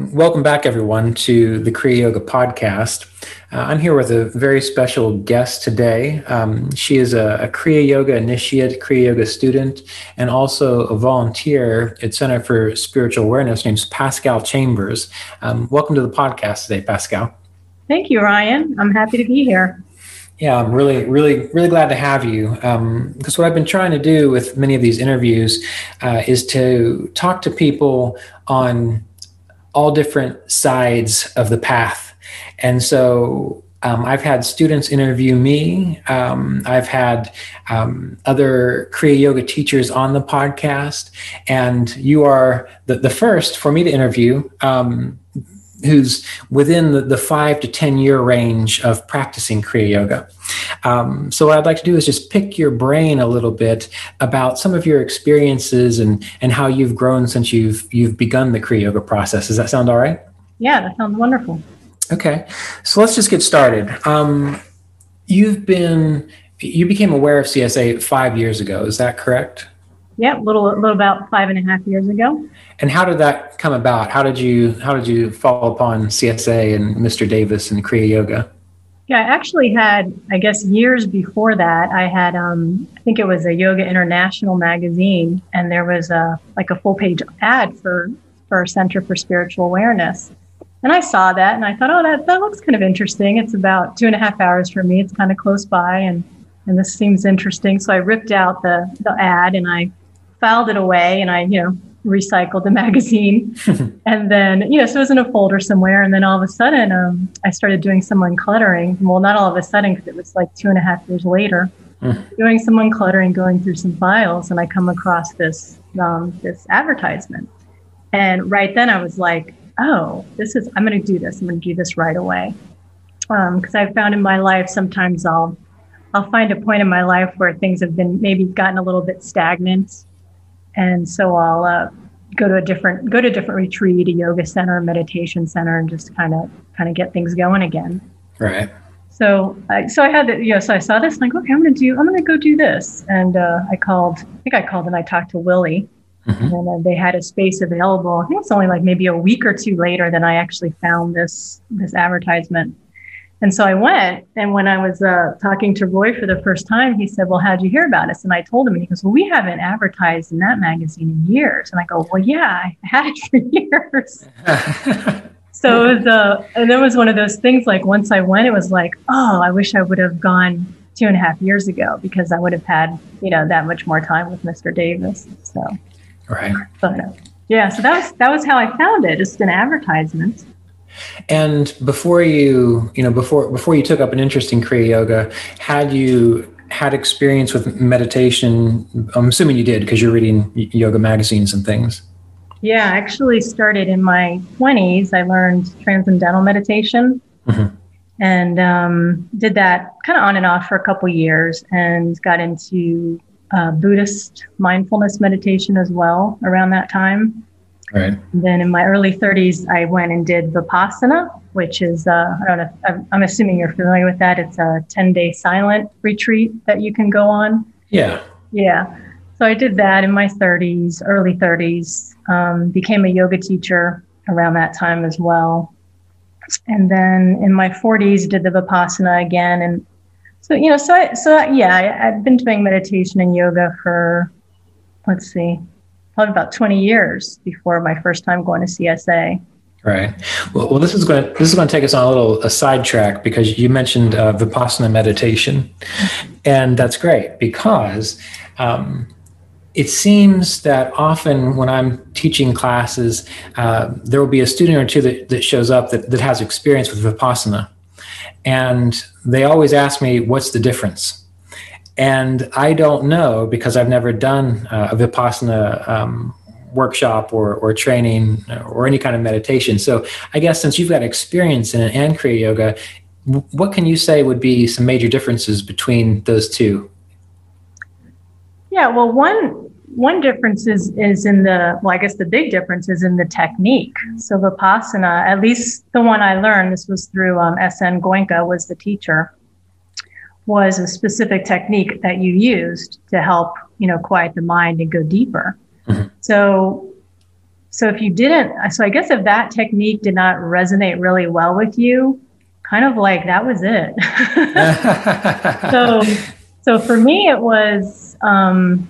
Welcome back, everyone, to the Kriya Yoga podcast. Uh, I'm here with a very special guest today. Um, she is a, a, Kriya Yoga initiate, Kriya Yoga student, and also a volunteer at Center for Spiritual Awareness. named Pascale Chambers. Um, welcome to the podcast today, Pascale. Thank you, Ryan. I'm happy to be here. Yeah, I'm really, really, really glad to have you. Because um, what I've been trying to do with many of these interviews uh, is to talk to people on all different sides of the path. And so um, I've had students interview me. Um, I've had um, other Kriya Yoga teachers on the podcast, and you are the, the first for me to interview um, who's within the, the, five to 10 year range of practicing Kriya Yoga. Um, so, what I'd like to do is just pick your brain a little bit about some of your experiences and, and how you've grown since you've, you've begun the Kriya Yoga process. Does that sound all right? Yeah, that sounds wonderful. Okay, so let's just get started. Um, you've been, you became aware of CSA five years ago, is that correct? Yeah, a little, little about five and a half years ago. And how did that come about? How did you how did you fall upon CSA and Mr. Davis and Kriya Yoga? Yeah, I actually had, I guess, years before that, I had, um, I think it was a Yoga International magazine, and there was a like a full page ad for for a Center for Spiritual Awareness. And I saw that, and I thought, oh, that that looks kind of interesting. It's about two and a half hours for me. It's kind of close by, and and this seems interesting. So I ripped out the the ad and I filed it away, and I, you know, recycled the magazine. and then, you know, so it was in a folder somewhere. And then all of a sudden, um, I started doing some uncluttering. Well, not all of a sudden, because it was like two and a half years later, mm. doing some uncluttering, going through some files, and I come across this um, this advertisement. And right then, I was like, "Oh, this is. I'm going to do this. I'm going to do this right away." Because um, I've found in my life sometimes I'll I'll find a point in my life where things have been maybe gotten a little bit stagnant and so I'll uh, go to a different go to a different retreat, a yoga center, a meditation center, and just kind of kind of get things going again. Right. So I so I had the, you know so I saw this like okay I'm gonna do I'm gonna go do this and uh, I called I think I called and I talked to Willie mm-hmm. and uh, they had a space available. I think it's only like maybe a week or two later that I actually found this this advertisement and so I went, and when I was uh, talking to Roy for the first time, he said, "Well, how'd you hear about us?" And I told him, and he goes, "Well, we haven't advertised in that magazine in years." And I go, "Well, yeah, I had it for years." so it was, uh, and it was one of those things. Like once I went, it was like, "Oh, I wish I would have gone two and a half years ago because I would have had, you know, that much more time with Mr. Davis." So, right. But, uh, yeah, so that was that was how I found it, just an advertisement. And before you, you know, before before you took up an interest in Kriya Yoga, had you had experience with meditation? I'm assuming you did because you're reading yoga magazines and things. Yeah, I actually started in my 20s. I learned transcendental meditation mm-hmm. and um, did that kind of on and off for a couple years and got into uh, Buddhist mindfulness meditation as well around that time. Right. And then in my early 30s, I went and did Vipassana, which is, uh, I don't know, I'm, I'm assuming you're familiar with that. It's a 10 day silent retreat that you can go on. Yeah. Yeah. So I did that in my 30s, early 30s, um, became a yoga teacher around that time as well. And then in my 40s, did the Vipassana again. And so, you know, so, I, so yeah, I, I've been doing meditation and yoga for, let's see, probably about 20 years before my first time going to CSA. Right. Well, well, this is going to this is going to take us on a little a sidetrack because you mentioned uh, vipassana meditation, and that's great because um, it seems that often when I'm teaching classes, uh, there will be a student or two that, that shows up that, that has experience with vipassana, and they always ask me, "What's the difference?" And I don't know because I've never done uh, a Vipassana um, workshop or, or training or any kind of meditation. So I guess since you've got experience in it and Kriya Yoga, what can you say would be some major differences between those two? Yeah, well, one one difference is is in the well, I guess the big difference is in the technique. So vipassana, at least the one I learned, this was through um, S.N. Goenka, was the teacher, was a specific technique that you used to help you know quiet the mind and go deeper. Mm-hmm. So so if you didn't, so I guess if that technique did not resonate really well with you, kind of like that was it. so so for me, it was. Um,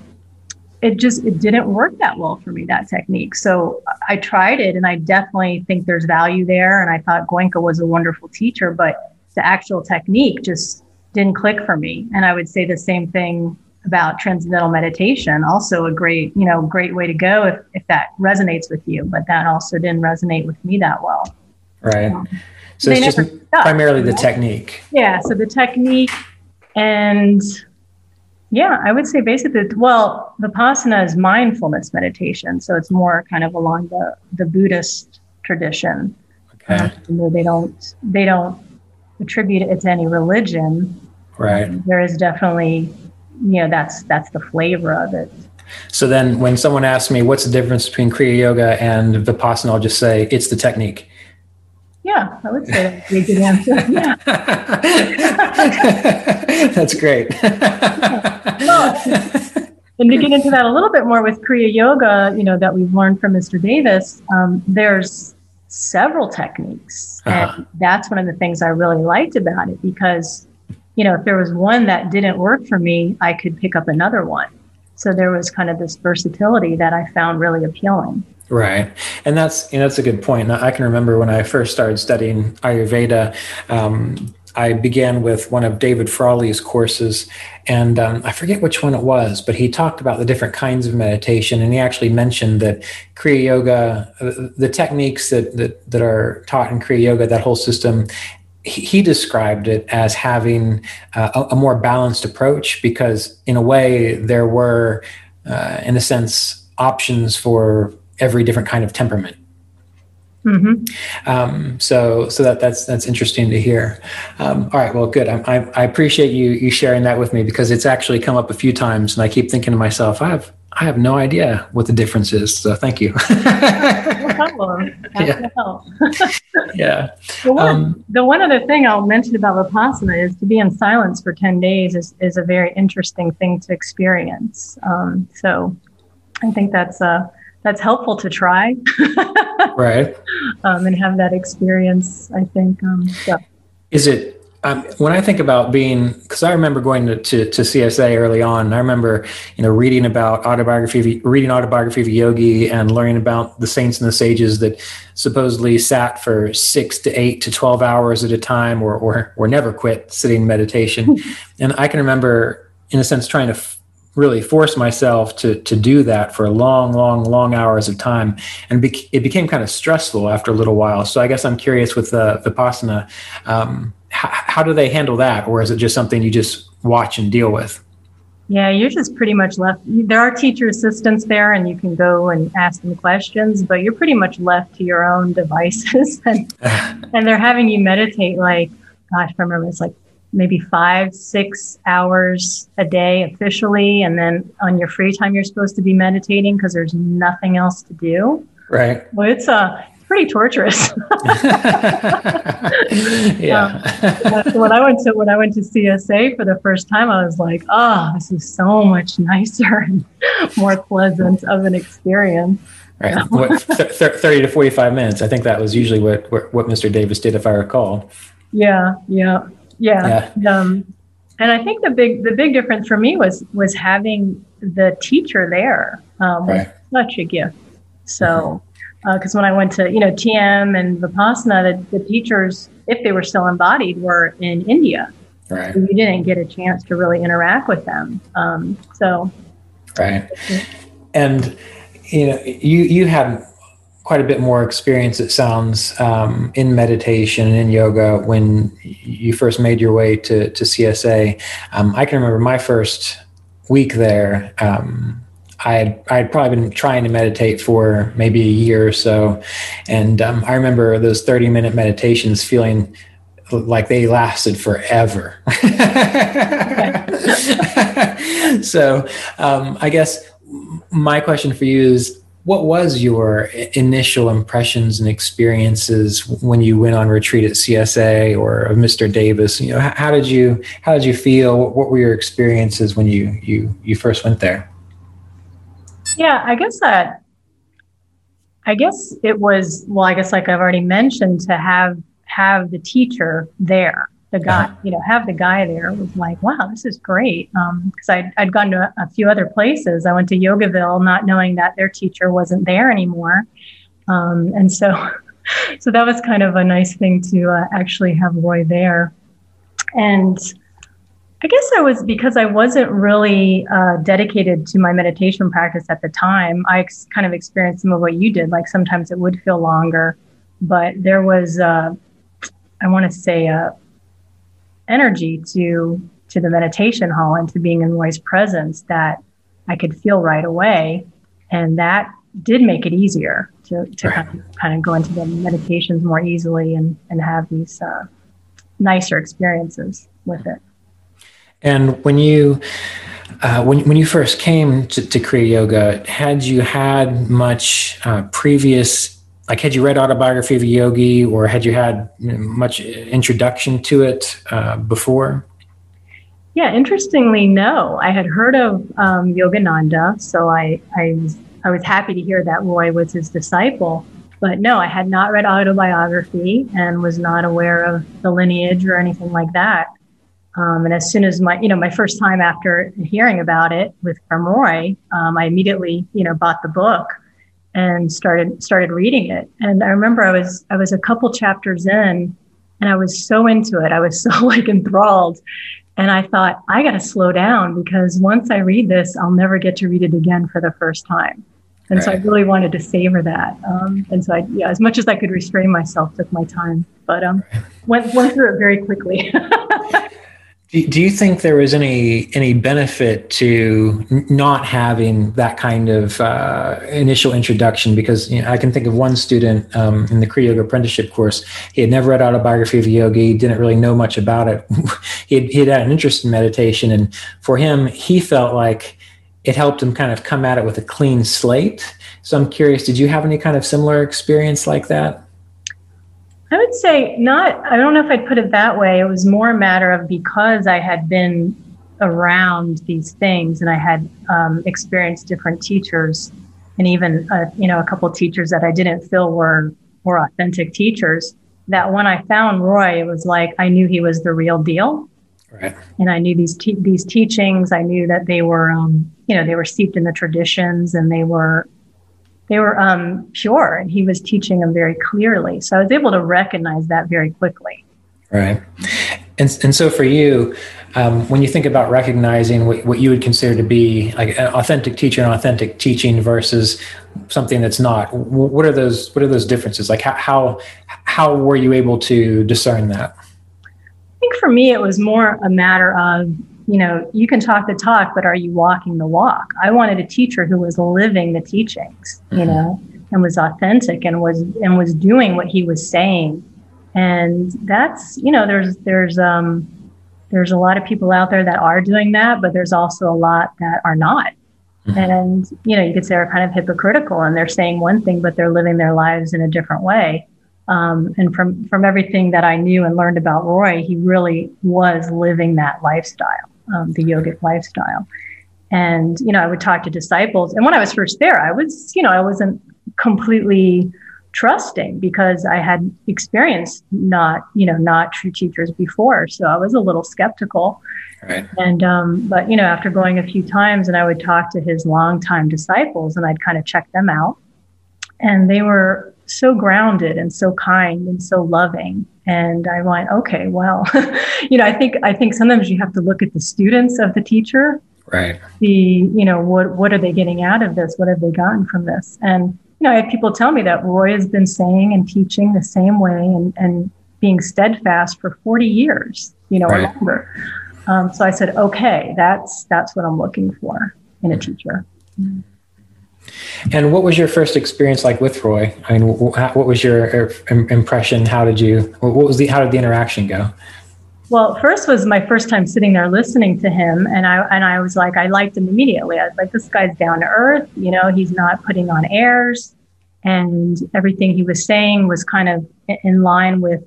it just it didn't work that well for me that technique so i tried it and i definitely think there's value there and i thought goenka was a wonderful teacher but the actual technique just didn't click for me and i would say the same thing about transcendental meditation also a great you know great way to go if, if that resonates with you but that also didn't resonate with me that well right um, so it's just stuck, primarily the technique yeah so the technique and yeah, I would say basically, well, Vipassana is mindfulness meditation. So it's more kind of along the, the Buddhist tradition. Okay. Um, they don't, they don't attribute it to any religion. Right. There is definitely, you know, that's, that's the flavor of it. So then when someone asks me what's the difference between Kriya Yoga and Vipassana, I'll just say it's the technique. Yeah, I would say that's a good answer. Yeah. that's great. well, and to get into that a little bit more with Kriya Yoga, you know, that we've learned from Mr. Davis, um, there's several techniques. Uh-huh. And that's one of the things I really liked about it because, you know, if there was one that didn't work for me, I could pick up another one. So there was kind of this versatility that I found really appealing. Right, and that's you know, that's a good point. I can remember when I first started studying Ayurveda. Um, I began with one of David Frawley's courses, and um, I forget which one it was, but he talked about the different kinds of meditation, and he actually mentioned that Kriya Yoga, uh, the techniques that that, that are taught in Kriya Yoga, that whole system, he described it as having uh, a, more balanced approach because, in a way, there were, uh, in a sense, options for every different kind of temperament. Mm-hmm. Um, so, so that that's that's interesting to hear. Um, all right, well, good. I, I, I, appreciate you you sharing that with me because it's actually come up a few times, and I keep thinking to myself, I have I have no idea what the difference is. So, thank you. no problem. yeah. yeah. The one, um, the one other thing I'll mention about vipassana is to be in silence for ten days is is a very interesting thing to experience. Um, so, I think that's a that's helpful to try. right. Um, and have that experience, I think. Um, so. Is it, um, when I think about being, because I remember going to, to, to, CSA early on, I remember, you know, reading about autobiography, of, reading autobiography of a yogi and learning about the saints and the sages that supposedly sat for six to eight to 12 hours at a time or, or, or never quit sitting meditation. and I can remember, in a sense, trying to really force myself to to do that for long, long, long hours of time, and be, it became kind of stressful after a little while. So I guess I'm curious with the vipassana, um, how, how do they handle that, or is it just something you just watch and deal with? Yeah, you're just pretty much left. There are teacher assistants there, and you can go and ask them questions, but you're pretty much left to your own devices. and, and they're having you meditate like, gosh, I remember it's like maybe five, six hours a day officially. And then on your free time, you're supposed to be meditating because there's nothing else to do. Right. Well, it's uh, pretty torturous. yeah. Um, when I went to when I went to CSA for the first time, I was like, "Oh, this is so much nicer and more pleasant of an experience." Right. what, th- th- Thirty to forty-five minutes. I think that was usually what what Mr. Davis did, if I recall. Yeah. Yeah. Yeah. yeah. Um, and I think the big the big difference for me was was having the teacher there um, was right. such a gift. So, because mm-hmm. uh, when I went to you know TM and Vipassana, the, the teachers, if they were still embodied, were in India. Right. So you didn't get a chance to really interact with them. Um, so. Right. And you know you you had quite a bit more experience, it sounds, um, in meditation and in yoga when you first made your way to, to CSA. Um, I can remember my first week there. Um, I had I had probably been trying to meditate for maybe a year or so, and um, I remember those thirty minute meditations feeling like they lasted forever. so um, I guess my question for you is what was your initial impressions and experiences when you went on retreat at CSA or of Mr. Davis? You know, how, did you how did you feel? What were your experiences when you you you first went there? Yeah, I guess that I guess it was well, I guess like I've already mentioned to have have the teacher there the guy, you know, have the guy there was like, wow, this is great. Because um, I'd, I'd gone to a, a, few other places. I went to Yogaville, not knowing that their teacher wasn't there anymore, um, and so, so that was kind of a nice thing to uh, actually have Roy there. And I guess I was because I wasn't really uh, dedicated to my meditation practice at the time. I ex- kind of experienced some of what you did. Like sometimes it would feel longer, but there was, uh, I want to say, a energy to to the meditation hall and to being in Roy's presence that I could feel right away, and that did make it easier to, to right. kind, of, kind of go into the meditations more easily and and have these uh, nicer experiences with it. And when you uh, when when you first came to, to Kriya Yoga, had you had much uh, previous like had you read autobiography of a yogi or had you had much introduction to it uh, before? Yeah interestingly no. I had heard of um, yogananda so I, I was i was happy to hear that roy was his disciple. But no i had not read autobiography and was not aware of the lineage or anything like that. Um, and as soon as my you know my first time after hearing about it with from roy um, i immediately you know bought the book and started started reading it. And I remember I was I was a couple chapters in and I was so into it. I was so like enthralled. And I thought, I got to slow down because once I read this, I'll never get to read it again for the first time. And right. so I really wanted to savor that. Um, and so I, yeah, as much as I could restrain myself, took my time, but um, went, went through it very quickly. Do you think there was any any benefit to not having that kind of uh, initial introduction? Because you know, I can think of one student um, in the Kriya Yoga apprenticeship course. He had never read autobiography of a yogi. Didn't really know much about it. he he had had an interest in meditation, and for him, he felt like it helped him kind of come at it with a clean slate. So I'm curious, did you have any kind of similar experience like that? I would say not, I don't know if I'd put it that way. It was more a matter of because I had been around these things and I had um, experienced different teachers and even, uh, you know, a couple of teachers that I didn't feel were, were authentic teachers that when I found Roy, it was like I knew he was the real deal. Right. And I knew these te- these teachings. I knew that they were, um, you know, they were steeped in the traditions, and they were they were um, pure and he was teaching them very clearly. So I was able to recognize that very quickly. Right. And, and so for you, um, when you think about recognizing what, what you would consider to be like an authentic teacher and authentic teaching versus something that's not, what are those, what are those differences? Like how, how, how were you able to discern that? I think for me, it was more a matter of you know, you can talk the talk, but are you walking the walk? I wanted a teacher who was living the teachings, you mm-hmm. know, and was authentic and was and was doing what he was saying. And that's, you know, there's there's um there's a lot of people out there that are doing that, but there's also a lot that are not. Mm-hmm. And, you know, you could say are kind of hypocritical and they're saying one thing, but they're living their lives in a different way. Um, and from from everything that I knew and learned about Roy, he really was living that lifestyle um, the yogic lifestyle. And, you know, I would talk to disciples. And when I was first there, I was, you know, I wasn't completely trusting because I had experienced not, you know, not true teachers before. So I was a little skeptical. Right. And, um, but, you know, after going a few times and I would talk to his longtime disciples and I'd kind of check them out. And they were so grounded and so kind and so loving. And i went okay well you know i think i think sometimes you have to look at the students of the teacher. Right. The you know what what are they getting out of this? What have they gotten from this? And you know i have people tell me that roy has been saying and teaching the same way and and being steadfast for 40 years you know right. or longer. Um, so i said okay that's that's what i'm looking for in a teacher. Mm-hmm. And what was your first experience like with Roy? I mean, what was your uh, impression? How did you? What was the? How did the interaction go? Well, first was my first time sitting there listening to him, and I and I was like, I liked him immediately. I was like, this guy's down to earth. You know, he's not putting on airs, and everything he was saying was kind of in line with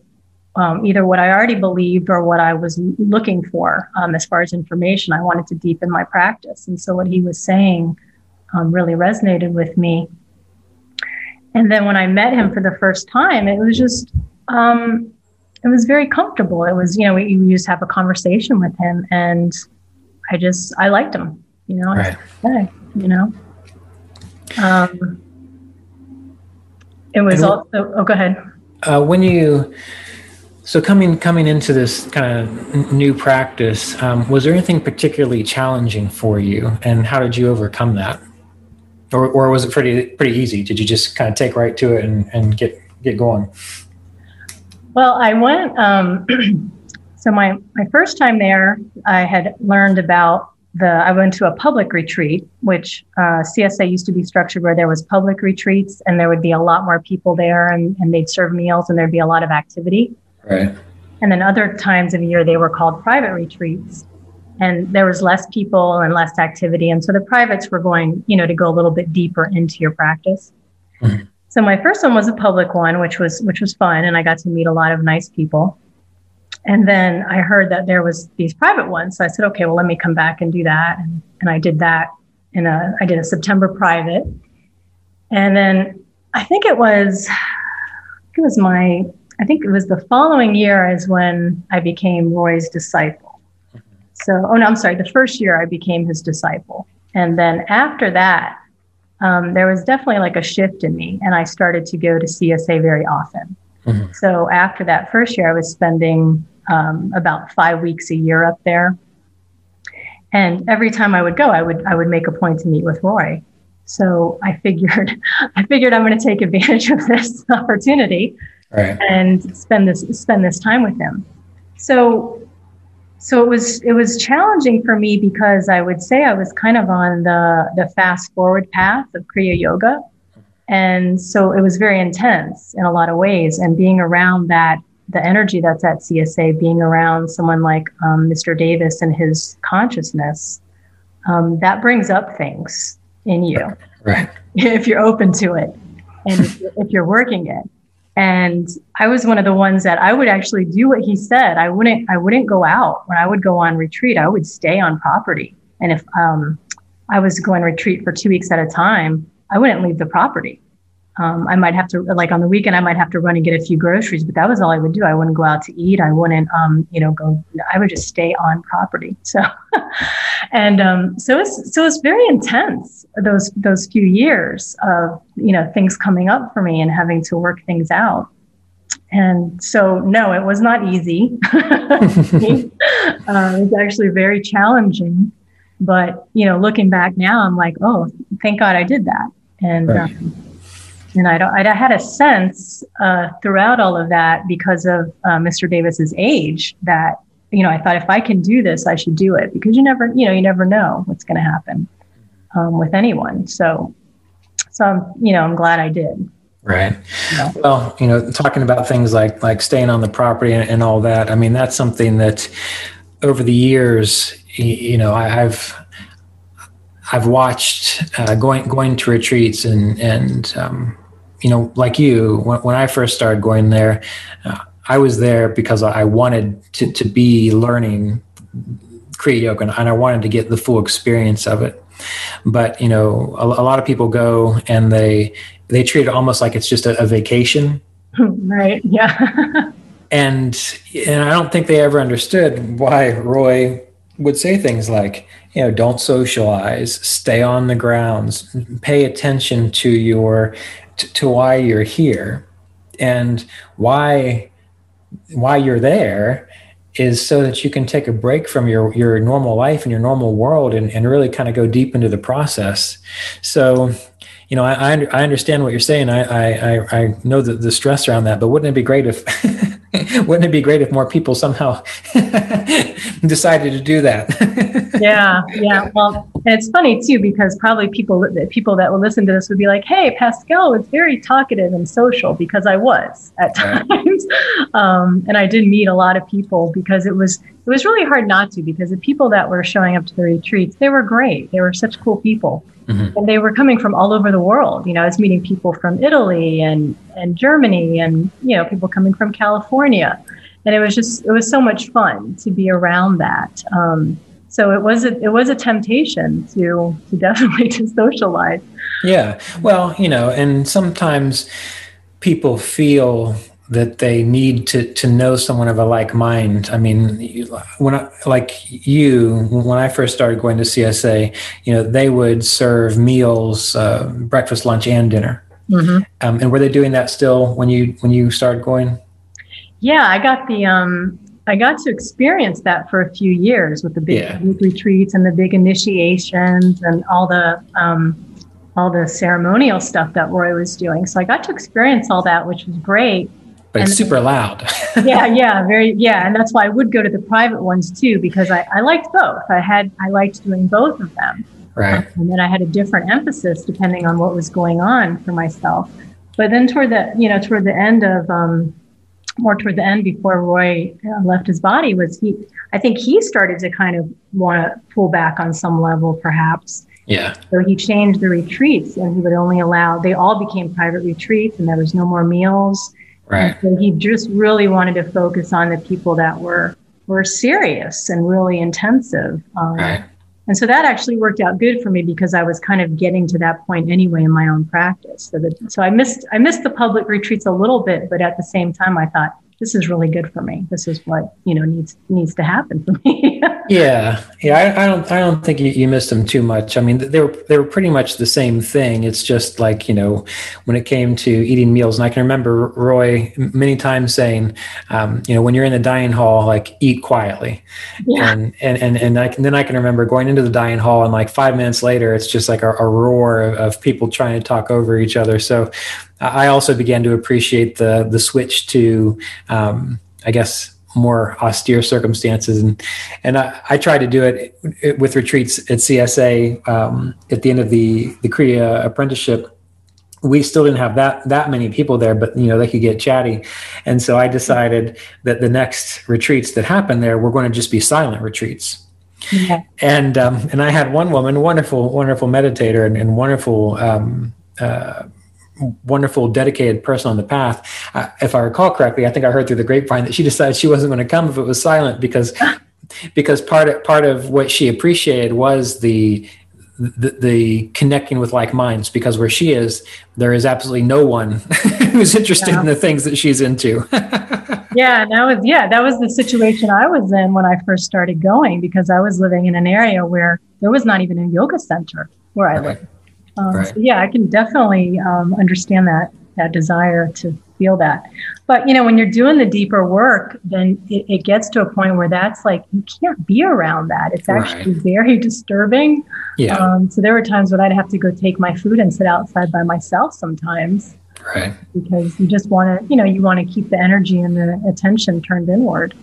um, either what I already believed or what I was looking for um, as far as information. I wanted to deepen my practice, and so what he was saying um, really resonated with me. And then when I met him for the first time, it was just um, it was very comfortable. It was, you know, we, we used to have a conversation with him and I just, I liked him, you know, right. you know. Um, it was and also, oh, go ahead. Uh, when you, so coming coming into this kind of new practice, um, was there anything particularly challenging for you, and how did you overcome that, or, or was it pretty pretty easy? Did you just kind of take right to it and, and get get going? Well, I went. Um, so my my first time there, I had learned about the. I went to a public retreat, which uh, CSA used to be structured where there was public retreats, and there would be a lot more people there, and, and they'd serve meals, and there'd be a lot of activity. Right. And then other times of the year, they were called private retreats, and there was less people and less activity, and so the privates were going, you know, to go a little bit deeper into your practice. Mm-hmm. So my first one was a public one, which was which was fun, and I got to meet a lot of nice people. And then I heard that there was these private ones, so I said, okay, well, let me come back and do that, and, and I did that in a I did a September private, and then I think it was it was my I think it was the following year is when I became Roy's disciple. So, oh no, I'm sorry, the first year I became his disciple, and then after that um, there was definitely like a shift in me, and I started to go to CSA very often. Mm-hmm. So after that first year, I was spending um, about five weeks a year up there, and every time I would go, I would I would make a point to meet with Roy. So I figured I figured I'm going to take advantage of this opportunity right. and spend this spend this time with him. So so it was it was challenging for me because I would say I was kind of on the the fast forward path of Kriya Yoga, and so it was very intense in a lot of ways. And being around that the energy that's at CSA, being around someone like um, Mr. Davis and his consciousness, um, that brings up things in you, right? If you're open to it, and if you're working it. And I was one of the ones that I would actually do what he said. I wouldn't I wouldn't go out when I would go on retreat. I would stay on property. And if um, I was going retreat for two weeks at a time, I wouldn't leave the property. Um, I might have to, like on the weekend, I might have to run and get a few groceries, but that was all I would do. I wouldn't go out to eat. I wouldn't, um, you know, go, I would just stay on property. So, and um, so it's, so it's very intense those, those few years of, you know, things coming up for me and having to work things out. And so, no, it was not easy. uh, it was actually very challenging. But, you know, looking back now, I'm like, oh, thank God I did that. And, right. um, and I, I had a sense uh, throughout all of that because of uh, Mr. Davis's age that you know I thought if I can do this, I should do it because you never you know you never know what's going to happen um, with anyone. So so I'm, you know I'm glad I did. Right. Yeah. Well, you know, talking about things like like staying on the property and, and all that. I mean, that's something that over the years, you know, I, have I've watched uh, going going to retreats and and um, you know, like you, when, when I first started going there, uh, I was there because I wanted to, to be learning Kriya Yoga and I wanted to get the full experience of it. But, you know, a, a lot of people go and they, they treat it almost like it's just a, a vacation. Right. Yeah. and, and I don't think they ever understood why Roy would say things like, you know, don't socialize, stay on the grounds, pay attention to your to, to why you're here and why why you're there is so that you can take a break from your your normal life and your normal world and, and really kind of go deep into the process. So you know i i, understand what you're saying. I i i know the, the stress around that but wouldn't it be great if wouldn't it be great if more people somehow decided to do that yeah, yeah. Well, and it's funny too because probably people people that will listen to this would be like, "Hey, Pascale was very talkative and social," because I was at times, um, and I did meet a lot of people because it was it was really hard not to because the people that were showing up to the retreats they were great. They were such cool people. Mm-hmm. And they were coming from all over the world. You know, I was meeting people from Italy and, and Germany and, you know, people coming from California. And it was just, it was so much fun to be around that. Um, so it was a, it was a temptation to, to definitely to socialize. Yeah. Well, you know, and sometimes people feel that they need to to know someone of a like mind. I mean, when I, like you, when I first started going to CSA, you know, they would serve meals, uh, breakfast, lunch, and dinner. Mm-hmm. Um, and were they doing that still when you when you started going? Yeah, I got the um, I got to experience that for a few years with the big yeah. retreats and the big initiations and all the um, all the ceremonial stuff that Roy was doing. So I got to experience all that, which was great but and it's super loud. yeah, yeah, very, yeah, and that's why I would go to the private ones too because I, I liked both. I had I liked doing both of them. Right. Um, and then I had a different emphasis depending on what was going on for myself. But then toward the you know toward the end of um, more toward the end before Roy uh, left his body was he I think he started to kind of want to pull back on some level perhaps. Yeah. So he changed the retreats and he would only allow they all became private retreats and there was no more meals Right. So he just really wanted to focus on the people that were were serious and really intensive. Um, right. And so that actually worked out good for me because I was kind of getting to that point anyway in my own practice. So so I missed I missed the public retreats a little bit, but at the same time I thought this is really good for me. This is what you know needs needs to happen for me. yeah, yeah. I, I, don't I don't think you, you, missed them too much. I mean, they were they were pretty much the same thing. It's just like you know when it came to eating meals, and I can remember Roy many times saying, um, you know, when you're in the dining hall, like eat quietly, yeah. and and and and I can, then I can remember going into the dining hall, and like five minutes later, it's just like a, a roar of, of people trying to talk over each other. So I also began to appreciate the the switch to, um, I guess, more austere circumstances, and and I, I tried to do it with retreats at CSA um, at the end of the the Kriya apprenticeship. We still didn't have that that many people there, but you know they could get chatty, and so I decided that the next retreats that happen there were going to just be silent retreats. And um, and I had one woman, wonderful, wonderful meditator, and, and wonderful um, uh, wonderful, dedicated person on the path. Uh, if I recall correctly, I think I heard through the grapevine that she decided she wasn't going to come if it was silent because because part of part of what she appreciated was the the, the, connecting with like minds because where she is there is absolutely no one who's interested yeah. in the things that she's into yeah that was yeah that was the situation i was in when i first started going because i was living in an area where there was not even a yoga center where i right. lived um, right. so yeah, I can definitely um, understand that that desire to feel that. But you know, when you're doing the deeper work, then it, it gets to a point where that's like you can't be around that. It's actually right. very disturbing. Yeah. Um, so there were times when I'd have to go take my food and sit outside by myself sometimes right. Because you just want to you know you want to keep the energy and the attention turned inward.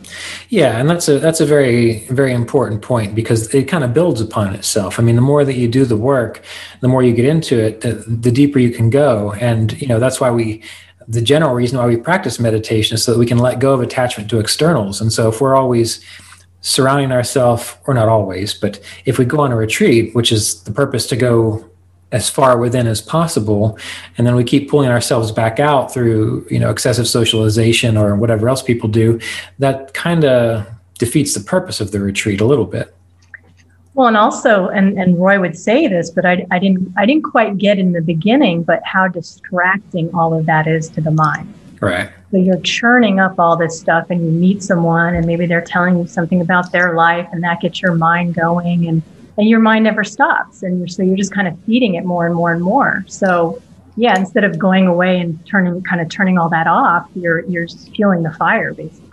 Yeah and that's a that's a very very important point because it kind of builds upon itself. I mean the more that you do the work the more you get into it the, the deeper you can go. And you know that's why we the general reason why we practice meditation is so that we can let go of attachment to externals. And so if we're always surrounding ourselves or not always but if we go on a retreat which is the purpose to go as far within as possible and then we keep pulling ourselves back out through you know excessive socialization or whatever else people do that kind of defeats the purpose of the retreat a little bit. Well and also and, and roy would say this but I, I didn't i didn't quite get in the beginning but how distracting all of that is to the mind. Right. So you're churning up all this stuff and you meet someone and maybe they're telling you something about their life and that gets your mind going and and your mind never stops and you're, so you're just kind of feeding it more and more and more. So yeah instead of going away and turning kind of turning all that off you're you're feeling the fire basically.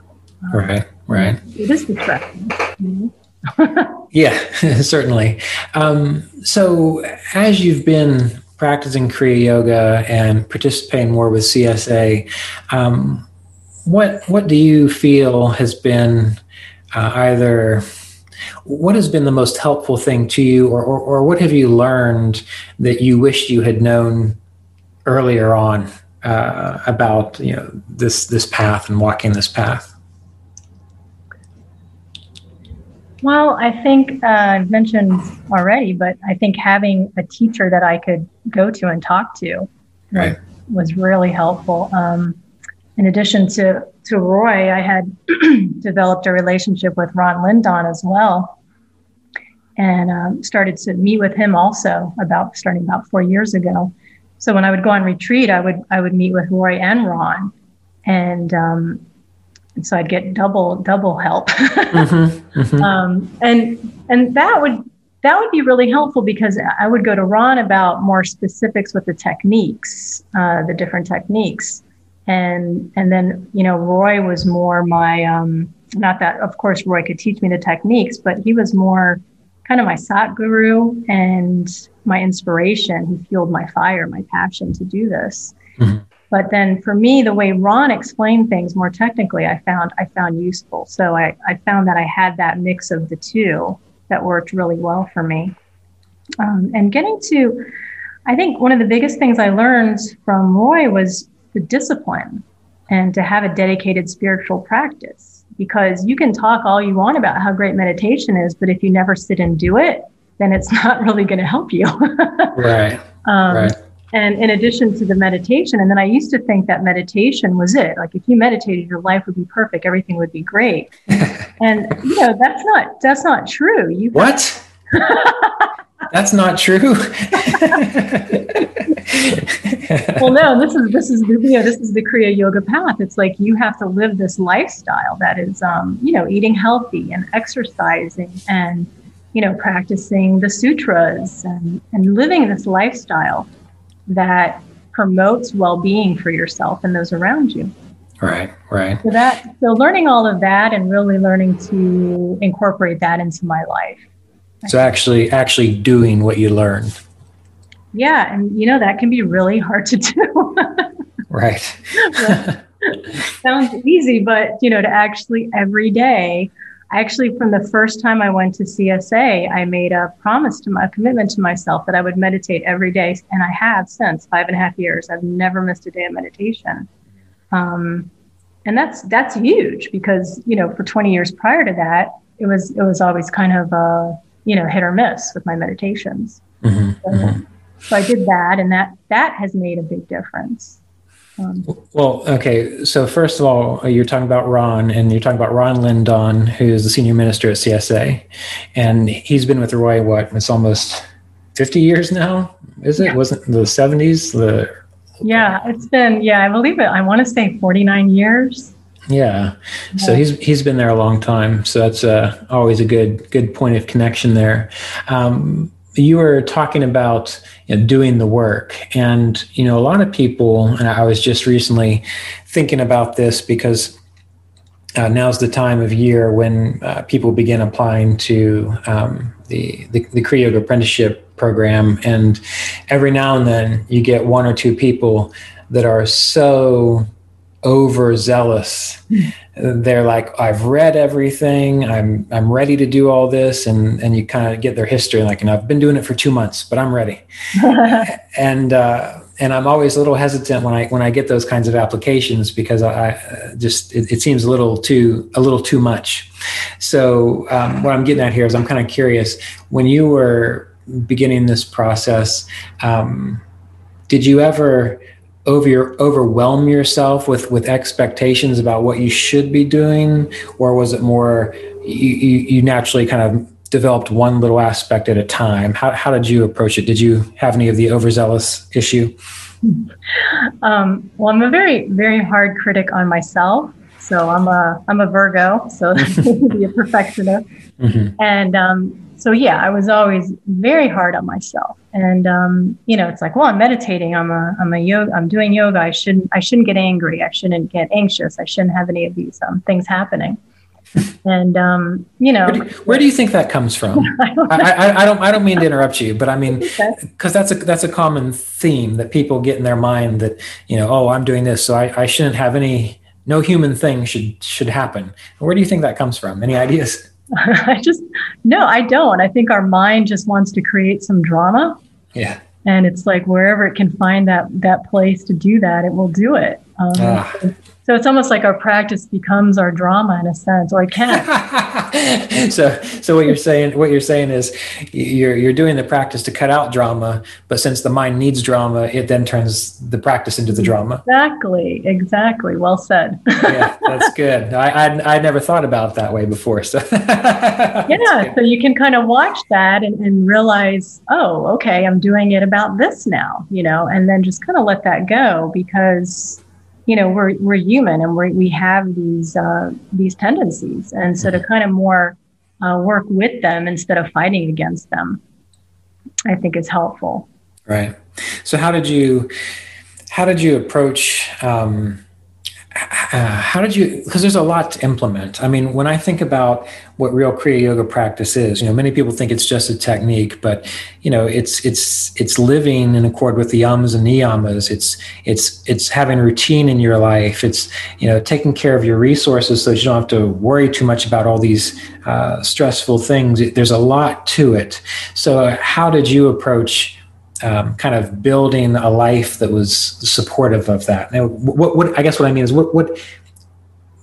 Um, right. right it is distracting yeah certainly. Um, so as you've been practicing kriya yoga and participating more with csa um, what what do you feel has been uh, either what has been the most helpful thing to you, or, or, or what have you learned that you wished you had known earlier on uh, about you know this this path and walking this path? Well, I think uh, I've mentioned already, but I think having a teacher that I could go to and talk to right. was, was really helpful. Um, in addition to, to Roy, I had developed a relationship with Ron Lindahn as well and um, started to meet with him also about starting about four years ago. So when I would go on retreat, I would I would meet with Roy and Ron, and um, and so I'd get double double help. mm-hmm, mm-hmm. Um, and and that would that would be really helpful because I would go to Ron about more specifics with the techniques, uh, the different techniques, and and then you know Roy was more my um, not that of course Roy could teach me the techniques, but he was more kind of my sat guru and my inspiration. He fueled my fire, my passion to do this. Mm-hmm. But then for me, the way Ron explained things more technically, I found I found useful. So I, I found that I had that mix of the two that worked really well for me. Um, and getting to, I think one of the biggest things I learned from Roy was the discipline and to have a dedicated spiritual practice. Because you can talk all you want about how great meditation is, but if you never sit and do it, then it's not really going to help you. right. Um, right and in addition to the meditation and then i used to think that meditation was it like if you meditated your life would be perfect everything would be great and you know that's not that's not true you what that's not true. Well no this is this is the you know this is the kriya yoga path. It's like you have to live this lifestyle that is um you know eating healthy and exercising and you know practicing the sutras and and living this lifestyle that promotes well-being for yourself and those around you. Right right. So that so learning all of that and really learning to incorporate that into my life so actually actually doing what you learned. Yeah and you know that can be really hard to do. Right. Sounds easy but you know to actually every day actually, from the first time I went to CSA, I made a promise to my a commitment to myself that I would meditate every day, and I have since five and a half years. I've never missed a day of meditation, um, and that's that's huge because you know for 20 years prior to that, it was it was always kind of uh, you know hit or miss with my meditations. Mm-hmm, so, mm-hmm. so I did that, and that that has made a big difference. Um, well, okay. So first of all, uh, you're talking about Ron, and you're talking about Ron Lindahn, who is the senior minister at CSA, and he's been with Roy. What? It's almost 50 years now. Is it? Yeah. Wasn't the 70s? The yeah, it's been yeah. I believe it. I want to say 49 years. Yeah. So he's he's been there a long time. So that's uh, always a good good point of connection there. Um, you were talking about you know, doing the work and you know a lot of people and i was just recently thinking about this because uh, now's the time of year when uh, people begin applying to um, the, the, the Kriya Yoga apprenticeship program. And every now and then you get one or two people that are so overzealous. They're like, I've read everything. I'm I'm ready to do all this, and and you kind of get their history. Like, and I've been doing it for two months, but I'm ready. and uh, and I'm always a little hesitant when I when I get those kinds of applications because I, I just it, it, seems a little too a little too much. So um, what I'm getting at here is I'm kind of curious when you were beginning this process. Um, did you ever over your, overwhelm yourself with with expectations about what you should be doing? Or was it more you, you, you naturally kind of developed one little aspect at a time? How, how did you approach it? Did you have any of the overzealous issue? Um, well i'm a very very hard critic on myself. So i'm a i'm a virgo so be a perfectionist. Mm-hmm. and um, so yeah, I was always very hard on myself. And um, you know, it's like, well, I'm meditating. I'm a I'm a yoga. I'm doing yoga. I shouldn't I shouldn't get angry. I shouldn't get anxious. I shouldn't have any of these um, things happening. And um, you know, where do, where do, you think that comes from? I, I, I, don't I don't mean to interrupt you, but I mean because that's a that's a common theme that people get in their mind that you know, oh, I'm doing this, so I, I shouldn't have any. No human thing should should happen. Where do you think that comes from? Any ideas? I just no, I don't. I think our mind just wants to create some drama. Yeah. And it's like wherever it can find that that place to do that, it will do it. Um, ah. So it's almost like our practice becomes our drama in a sense, or it can. so, so what you're saying, what you're saying is, you're you're doing the practice to cut out drama, but since the mind needs drama, it then turns the practice into the drama. Exactly, exactly. Well said. yeah, that's good. I I I never thought about it that way before. So yeah, so you can kind of watch that and, and realize, oh, okay, I'm doing it about this now, you know, and then just kind of let that go because you know we're we're human and we we have these uh, these tendencies, and so to kind of more uh, work with them instead of fighting against them, I think is helpful. Right. So how did you how did you approach um, uh, how did you because there's a lot to implement i mean when i think about what real kriya yoga practice is. You know many people think it's just a technique but you know it's it's it's living in accord with the yamas and niyamas. It's it's it's having routine in your life. It's you know taking care of your resources so that you don't have to worry too much about all these uh, stressful things. There's a lot to it. So how did you approach um, kind of building a life that was supportive of that. Now, what, what I guess what I mean is what what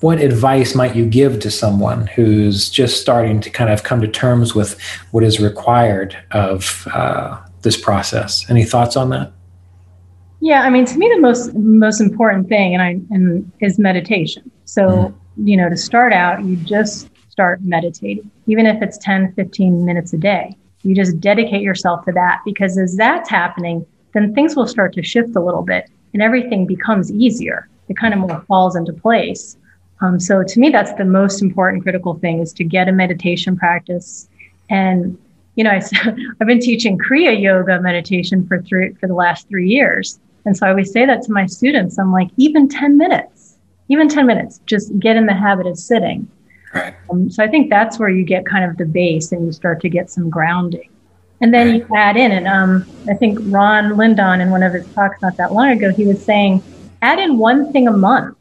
what advice might you give to someone who's just starting to kind of come to terms with what is required of uh, this process? Any thoughts on that? Yeah, I mean, to me, the most most important thing, and I and is meditation. So, mm-hmm. you know, to start out, you just start meditating, even if it's 10, 15 minutes a day you just dedicate yourself to that because as that's happening, then things will start to shift a little bit and everything becomes easier. It kind of more falls into place. Um, so to me, that's the most important critical thing is to get a meditation practice. And, you know, I, have been teaching Kriya yoga meditation for three, for the last three years. And so I always say that to my students. I'm like, even 10 minutes, even 10 minutes, just get in the habit of sitting. Right. Um, so I think that's where you get kind of the base and you start to get some grounding. And then right. you add in, and um, I think Ron Lindahn in one of his talks not that long ago, he was saying, add in one thing a month.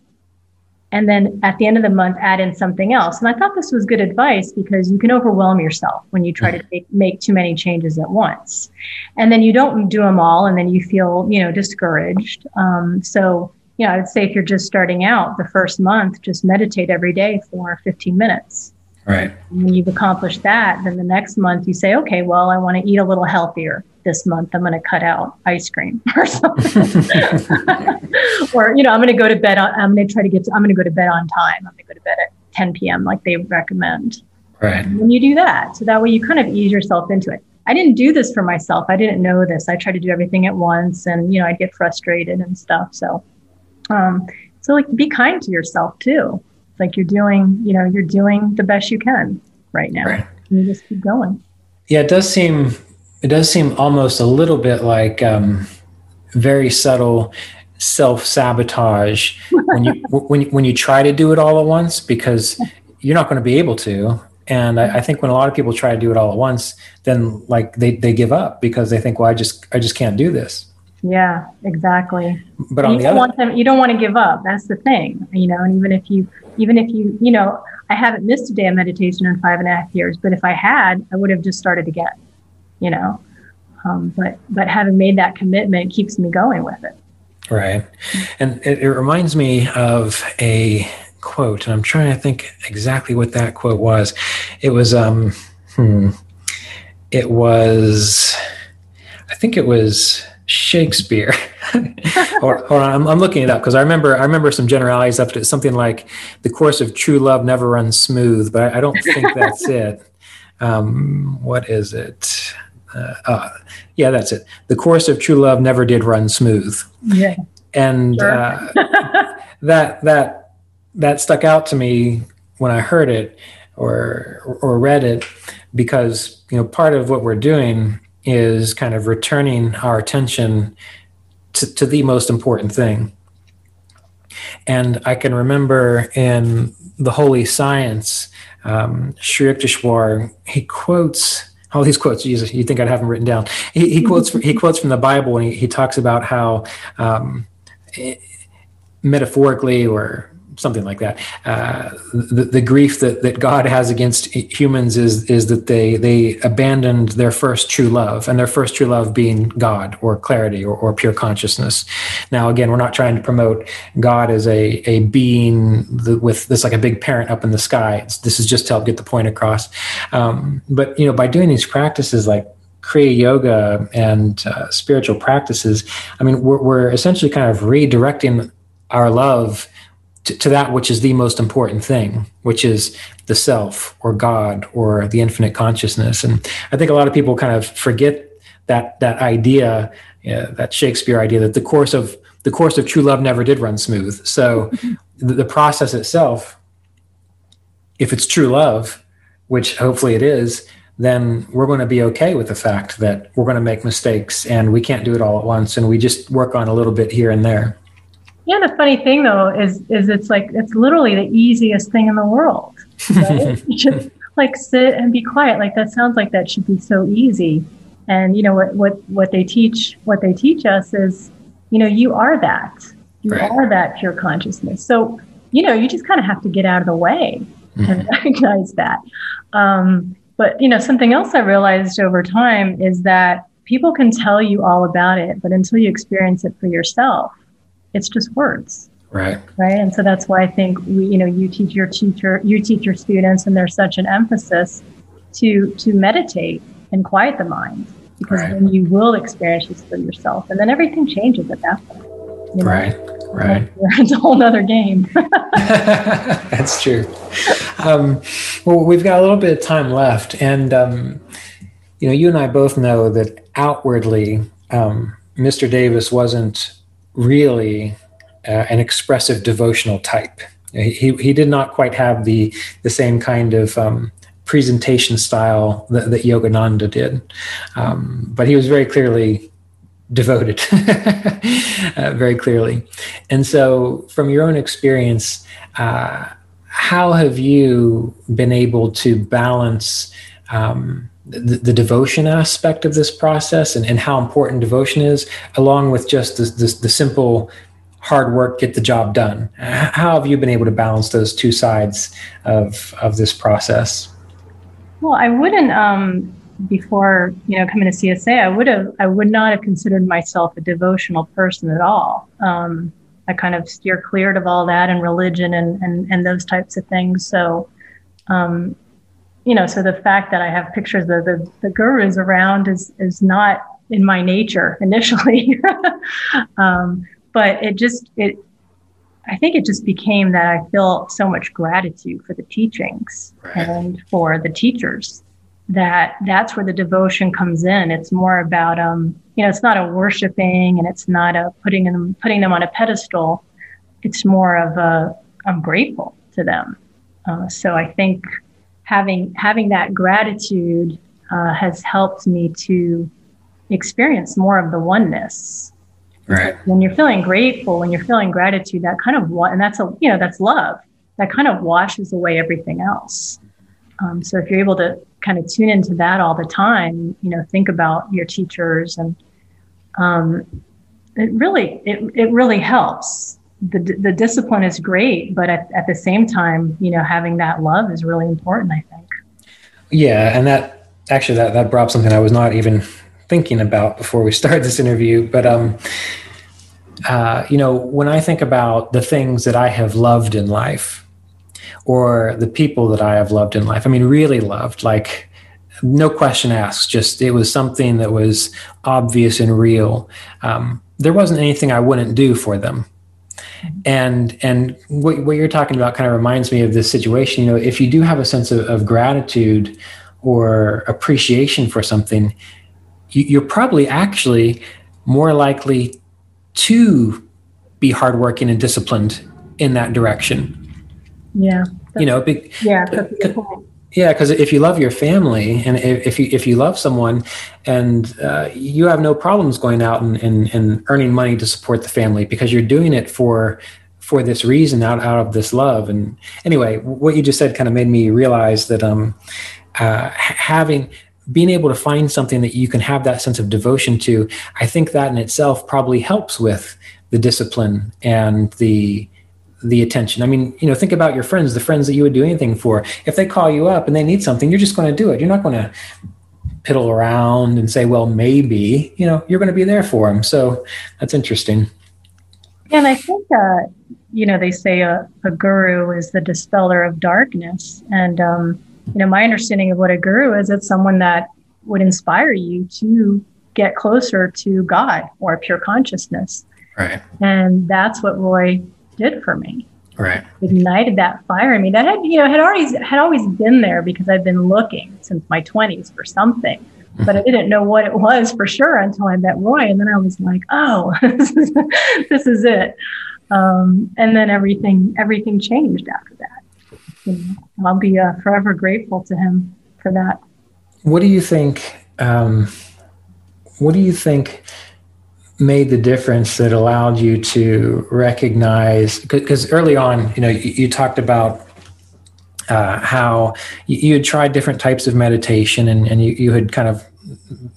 And then at the end of the month, add in something else. And I thought this was good advice because you can overwhelm yourself when you try mm-hmm. to make, make too many changes at once. And then you don't do them all, and then you feel, you know, discouraged. Um, so you know, I would say if you're just starting out the first month, just meditate every day for 15 minutes. Right. when you've accomplished that, then the next month you say, okay, well, I want to eat a little healthier this month. I'm going to cut out ice cream or something. or, you know, I'm going to go to bed. On, I'm going to try to get, to, I'm going to go to bed on time. I'm going to go to bed at 10 p.m. like they recommend. Right. When you do that, so that way you kind of ease yourself into it. I didn't do this for myself. I didn't know this. I tried to do everything at once and, you know, I'd get frustrated and stuff. So um, so like be kind to yourself too. It's like you're doing, you know, you're doing the best you can right now. Right. you just keep going. Yeah, it does seem it does seem almost a little bit like um, very subtle self sabotage when you when when you try to do it all at once because you're not going to be able to. And I, I, think when a lot of people try to do it all at once, then like they, they give up because they think, well, I just I just can't do this. Yeah, exactly. But on you the don't other, want them, you don't want to give up. That's the thing, you know. And even if you, even if you, you know, I haven't missed a day of meditation in five and a half years. But if I had, I would have just started again, you know. Um, but but having made that commitment keeps me going with it. Right, and it, it reminds me of a quote, and I'm trying to think exactly what that quote was. It was, um, hmm, it was, I think it was Shakespeare. or, or I'm, I'm, looking it up because I remember I remember some generalities up to something like the course of true love never runs smooth, but I, I don't think that's it. Um, what is it? Uh, uh, yeah, that's it. The course of true love never did run smooth. Yeah, and sure. uh, that that that stuck out to me when I heard it or or read it because you know part of what we're doing is kind of returning our attention to, to the most important thing. And I can remember in the Holy Science, um, Sri Yukteswar, he quotes all these quotes. Jesus, you think I'd have them written down? He, he quotes he quotes from the Bible, and he, he talks about how um, metaphorically or something like that. Uh, the, the grief that, that God has against humans is is that they they abandoned their first true love, and their first true love being God or clarity or, or pure consciousness. Now, again, we're not trying to promote God as a a being with this like a big parent up in the sky. It's, this is just to help get the point across. Um, but you know, by doing these practices like Kriya Yoga and uh, spiritual practices, I mean, we're, we're essentially kind of redirecting our love to, to, that which is the most important thing, which is the self or God or the infinite consciousness. And I think a lot of people kind of forget that that idea, uh, that Shakespeare idea, that the course of the course of true love never did run smooth. So the, the process itself, if it's true love, which hopefully it is, then we're going to be okay with the fact that we're going to make mistakes and we can't do it all at once, and we just work on a little bit here and there. Yeah, the funny thing though is is it's like it's literally the easiest thing in the world. Right? just like sit and be quiet. Like that sounds like that should be so easy. And you know what what what they teach what they teach us is, you know, you are that. You right. are that pure consciousness. So, you know, you just kind of have to get out of the way mm-hmm. and recognize that. Um, but you know, something else I realized over time is that people can tell you all about it, but until you experience it for yourself, it's just words. Right. Right. And so that's why I think we, you know, you teach your teacher, you teach your students, and there's such an emphasis to to meditate and quiet the mind because right. then you will experience this for yourself, and then everything changes at that point. You know? Right. Right. It's a whole other game. That's true. Um, well, we've got a little bit of time left, and um, you know, you and I both know that outwardly, um, Mr. Davis wasn't really uh, an expressive devotional type. He, he did not quite have the, the same kind of um, presentation style that, that Yogananda did. Um, but he was very clearly devoted, uh, very clearly. And so, from your own experience, uh, how have you been able to balance um, the, the, devotion aspect of this process and, and how important devotion is, along with just the, the, the simple hard work, get the job done. How have you been able to balance those two sides of, of this process? Well, I wouldn't, um, before, you know, coming to CSA, I would have, I would not have considered myself a devotional person at all. Um, I kind of steer cleared of all that and religion and, and, and those types of things. So, um, you know, so the fact that I have pictures of the, the gurus around is, is not in my nature initially. um, but it just, it, I think it just became that I feel so much gratitude for the teachings right. and for the teachers that that's where the devotion comes in. It's more about, um, you know, it's not a worshiping and it's not a putting them, putting them on a pedestal. It's more of a, I'm grateful to them. Uh, so I think having having that gratitude uh, has helped me to experience more of the oneness. Right. When you're feeling grateful, when you're feeling gratitude, that kind of and that's a you know that's love. That kind of washes away everything else. Um, so if you're able to kind of tune into that all the time, you know, think about your teachers and um, it really it, it really helps the, the discipline is great, but at, at the same time, you know, having that love is really important, I think. Yeah. And that actually, that, that brought something I was not even thinking about before we started this interview. But, um, uh, you know, when I think about the things that I have loved in life or the people that I have loved in life, I mean, really loved, like, no question asked, just it was something that was obvious and real. Um, there wasn't anything I wouldn't do for them and and what, what you're talking about kind of reminds me of this situation. You know if you do have a sense of, of gratitude or appreciation for something you, you're probably actually more likely to be hardworking and disciplined in that direction. Yeah. You know be, yeah yeah, because if you love your family and if you if you love someone, and uh, you have no problems going out and, and, and earning money to support the family because you're doing it for for this reason out out of this love. And anyway, what you just said kind of made me realize that um, uh, having being able to find something that you can have that sense of devotion to, I think that in itself probably helps with the discipline and the the attention. I mean, you know, think about your friends, the friends that you would do anything for. If they call you up and they need something, you're just going to do it. You're not going to piddle around and say, well, maybe, you know, you're going to be there for them. So that's interesting. And I think, uh, you know, they say a, a, guru is the dispeller of darkness. And, um, you know, my understanding of what a guru is, it's someone that would inspire you to get closer to God or pure consciousness. Right. And that's what Roy did for me. Right. Ignited that fire in me that had, you know, had always had always been there because I've been looking since my twenties for something. But I mm-hmm. didn't know what it was for sure until I met Roy. And then I was like, oh, this is, this is it. Um, and then everything everything changed after that. You know, I'll be uh, forever grateful to him for that. What do you think? Um, what do you think made the difference that allowed you to recognize because early on you know you, you talked about uh, how you, you, had tried different types of meditation and, and you, you had kind of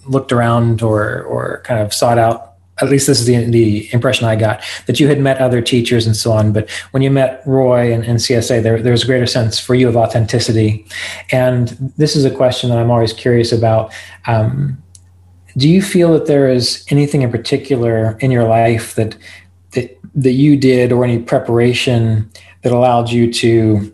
looked around or or kind of sought out at least this is the, the impression I got that you had met other teachers and so on. But when you met Roy and, and CSA, there, was a greater sense for you of authenticity. And this is a question that I'm always curious about. Um, do you feel that there is anything in particular in your life that that that you did or any preparation that allowed you to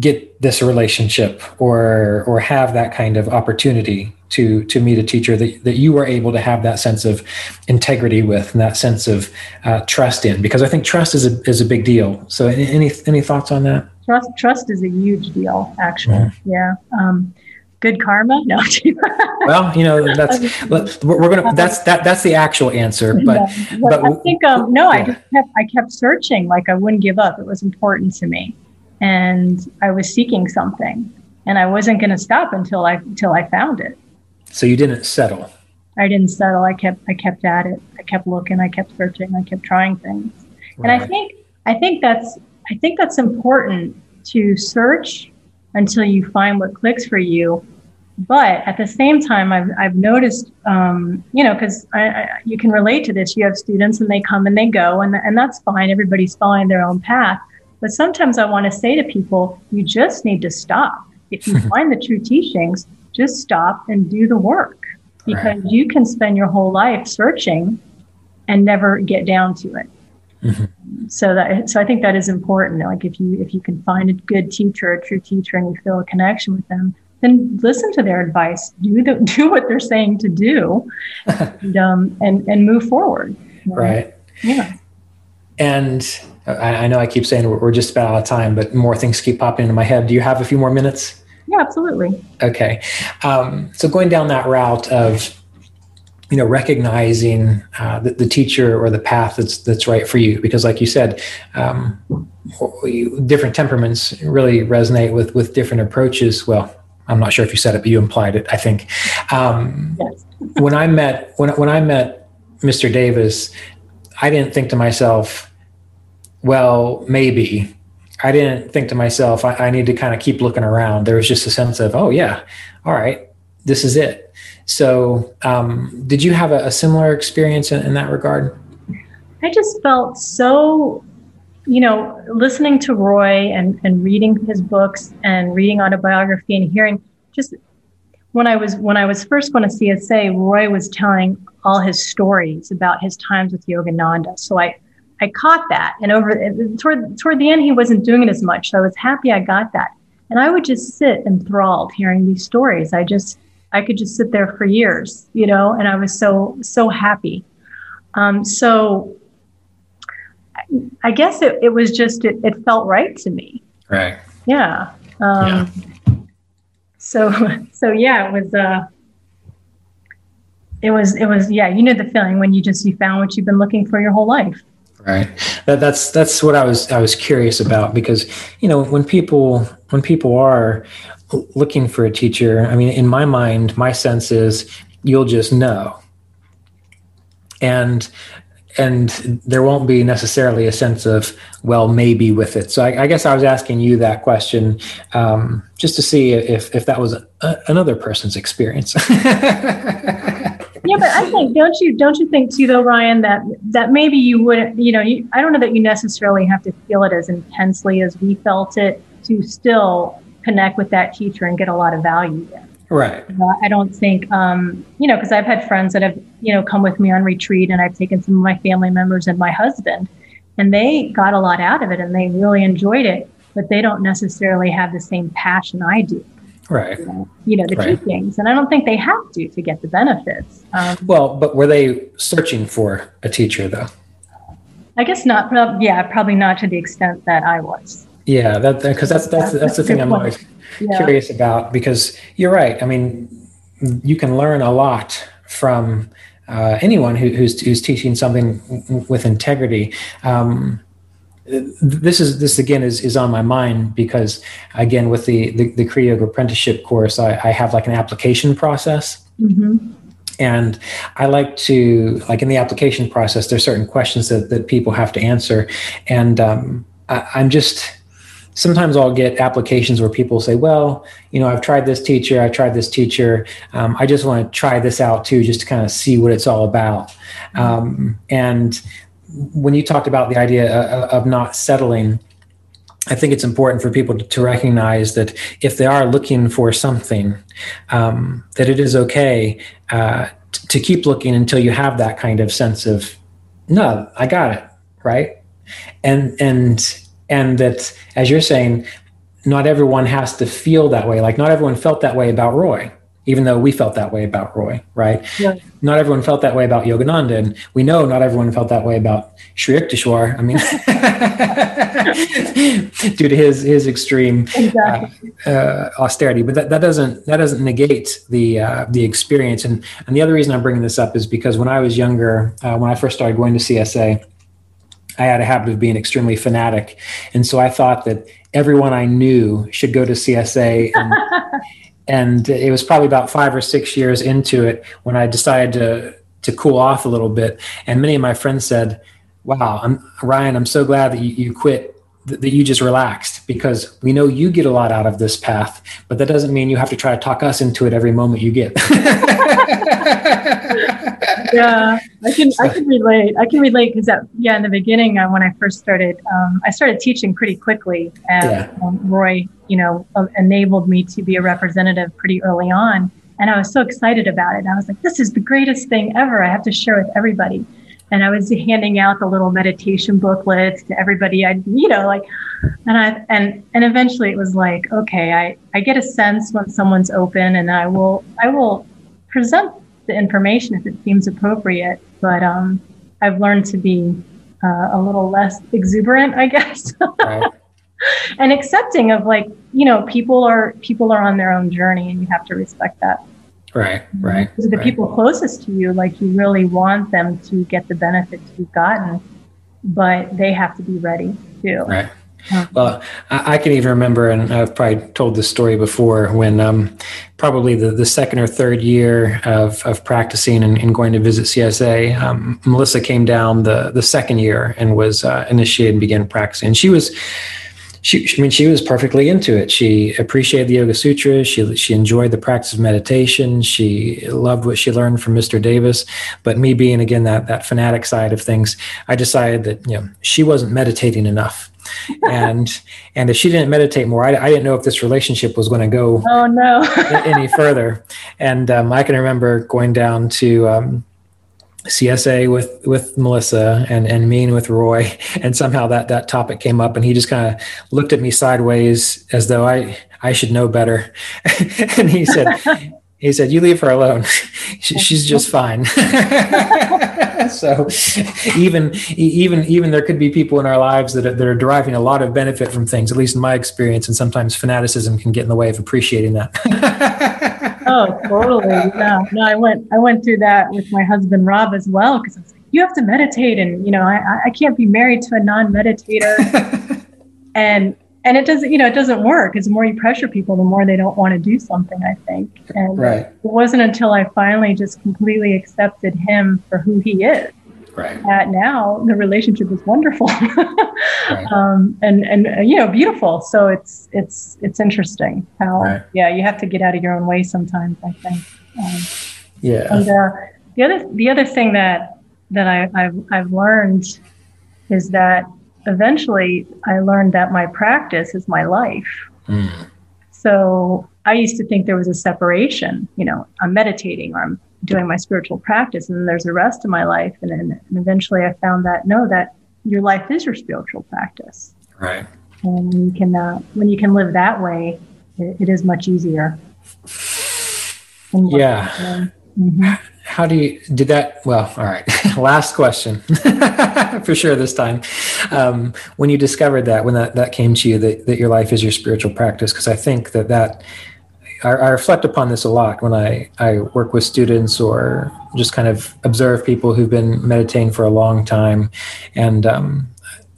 get this relationship or or have that kind of opportunity to to meet a teacher that, that you were able to have that sense of integrity with and that sense of uh, trust in because I think trust is a is a big deal. So any any thoughts on that? Trust trust is a huge deal actually. Mm-hmm. Yeah. Um, good karma? No well you know that's we're gonna that's that that's the actual answer but but, but i think um, no yeah. i just kept i kept searching like i wouldn't give up. It was important to me. And i was seeking something. And i wasn't going to stop until i until i found it. So you didn't settle? I didn't settle. I kept i kept at it. I kept looking. I kept searching. I kept trying things. Right. and i think i think that's i think that's important to search until you find what clicks for you. But at the same time, I've, I've noticed, um, you know, because you can relate to this. You have students and they come and they go, and, and that's fine. Everybody's following their own path. But sometimes I want to say to people, you just need to stop. If you find the true teachings, just stop and do the work because right. you can spend your whole life searching and never get down to it. Mm-hmm. So that so I think that is important. Like if you if you can find a good teacher, a true teacher, and you feel a connection with them, then listen to their advice. Do the, do what they're saying to do, and um, and and move forward. Right. Yeah. And I, I know I keep saying we're, we're just about out of time, but more things keep popping into my head. Do you have a few more minutes? Yeah, absolutely. Okay. Um, so going down that route of you know recognizing uh, the, the, teacher or the path that's that's right for you. Because like you said um, different temperaments really resonate with with different approaches. Well i'm not sure if you said it but you implied it i think. Um, yes. when i met when, when i met mr davis i didn't think to myself well maybe. I didn't think to myself i, I need to kind of keep looking around. There was just a sense of oh yeah all right this is it so, um, did you have a, a similar experience in, in, that regard? I just felt so, you know, listening to Roy and, and reading his books and reading autobiography and hearing just when I was when I was first going to CSA, Roy was telling all his stories about his times with Yogananda. So I I caught that, and over toward toward the end, he wasn't doing it as much. So I was happy I got that, and I would just sit enthralled hearing these stories. I just I could just sit there for years, you know, and I was so, so happy. Um, so I guess it, it was just, it, it, felt right to me. Right. Yeah. Um, yeah. So, so yeah, it was, uh, it was, it was, yeah, you know, the feeling when you just, you found what you've been looking for your whole life. Right. That, that's, that's what I was, I was curious about because, you know, when people, when people are looking for a teacher, I mean, in my mind, my sense is you'll just know. And and there won't be necessarily a sense of well maybe with it so i, I guess i was asking you that question um, just to see if, if that was a, another person's experience yeah, but I think don't you don't you think too though, Ryan, that that maybe you wouldn't, you know, you, I don't know that you necessarily have to feel it as intensely as we felt it to still connect with that teacher and get a lot of value there. Right. I don't think, um, you know, because I've had friends that have, you know, come with me on retreat and I've taken some of my family members and my husband, and they got a lot out of it and they really enjoyed it, but they don't necessarily have the same passion I do. Right. You know, the right. teachings. And I don't think they have to to get the benefits. Um, well, but were they searching for a teacher though? I guess not. Yeah, probably not to the extent that I was. Yeah, that because that's that's that's the thing I'm always yeah. curious about because you're right. I mean, you can learn a lot from uh, anyone who, who's who's teaching something with integrity. Um, this is this again is, is on my mind because again with the the, the Kriya Yoga apprenticeship course I, I have like an application process mm-hmm. and I like to like in the application process there's certain questions that, that people have to answer and um, I, I'm just sometimes I'll get applications where people say, well, you know, I've tried this teacher, I've tried this teacher. Um, I just want to try this out too, just to kind of see what it's all about. Um, and when you talked about the idea of not settling, I think it's important for people to, recognize that if they are looking for something, um, that it is okay uh, to keep looking until you have that kind of sense of, no, I got it, right? And and and that, as you're saying, not everyone has to feel that way. Like not everyone felt that way about Roy even though we felt that way about Roy, right? Yeah. Not everyone felt that way about Yogananda, and we know not everyone felt that way about Sri Yukteswar. I mean, due to his his extreme exactly. uh, uh, austerity, but that, that doesn't that doesn't negate the uh, the experience. And and the other reason I'm bringing this up is because when I was younger, uh, when I first started going to CSA. I had a habit of being extremely fanatic. And so I thought that everyone I knew should go to CSA and, and it was probably about five or six years into it when I decided to to cool off a little bit. And many of my friends said, "Wow, I'm, Ryan, I'm so glad that you, you quit." That you just relaxed because we know you get a lot out of this path, but that doesn't mean you have to try to talk us into it every moment you get. yeah, I can I can relate. I can relate because that yeah, in the beginning uh, when I first started, um, I started teaching pretty quickly, and yeah. um, Roy you know, uh, enabled me to be a representative pretty early on. And I was so excited about it. I was like, this is the greatest thing ever. I have to share with everybody. And I was handing out the little meditation booklets to everybody. I, you know, like, and I, and, and eventually it was like, okay, I, I get a sense when someone's open and I will, I will present the information if it seems appropriate. But, um, I've learned to be uh, a little less exuberant, I guess. right. and accepting of like you know people are people are on their own journey and you have to respect that right right because the right. people closest to you like you really want them to get the benefits you've gotten but they have to be ready too right well, I, can even remember, and I've probably told this story before, when um, probably the, the second or third year of, of practicing and, and going to visit CSA, um, Melissa came down the, the second year and was uh, initiated and began practicing. And she was she, I mean, she was perfectly into it. She appreciated the Yoga Sutras. She she enjoyed the practice of meditation. She loved what she learned from Mr. Davis. But me being again that that fanatic side of things, I decided that you know she wasn't meditating enough, and and if she didn't meditate more, I, I didn't know if this relationship was going to go oh no any further. And um, I can remember going down to. Um, CSA with with Melissa and and mean with Roy, and somehow that that topic came up, and he just kind of looked at me sideways as though I I should know better, and he said. He said, "You leave her alone. She's just fine." so, even even even there could be people in our lives that are, that are deriving a lot of benefit from things. At least in my experience, and sometimes fanaticism can get in the way of appreciating that oh, totally. Yeah. No, I went I went through that with my husband Rob as well because I was like, you have to meditate, and you know, I I can't be married to a non-meditator, and and it doesn't you know it doesn't work. Because the more you pressure people, the more they don't want to do something. I think, and right. it wasn't until I finally just completely accepted him for who he is right. that now the relationship is wonderful right. um, and and uh, you know beautiful so it's it's it's interesting how right. yeah you have to get out of your own way sometimes i think um, yeah and uh, the other the other thing that that I, I've I've learned is that eventually I learned that my practice is my life. Mm. So I used to think there was a separation. You know, I'm meditating or I'm doing my spiritual practice, and then there's the rest of my life. And then and eventually I found that no, that your life is your spiritual practice. Right. And you can uh, when you can live that way, it, it is much easier. Yeah. Mm-hmm. How do you did that? Well, all right. Last question, for sure this time. Um, when you discovered that, when that that came to you, that that your life is your spiritual practice, because I think that that I, reflect upon this a lot when I I work with students or just kind of observe people who've been meditating for a long time, and um,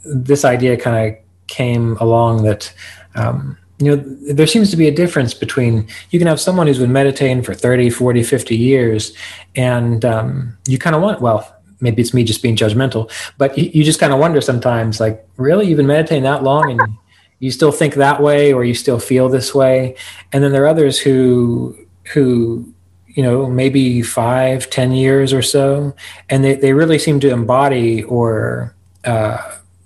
this idea kind of came along that. Um, you know there seems to be a difference between you can have someone who's been meditating for 30 40 50 years and um, you kind of want well maybe it's me just being judgmental but you, you just kind of wonder sometimes like really you've been meditating that long and you still think that way or you still feel this way and then there are others who who you know maybe five ten years or so and they, they really seem to embody or uh,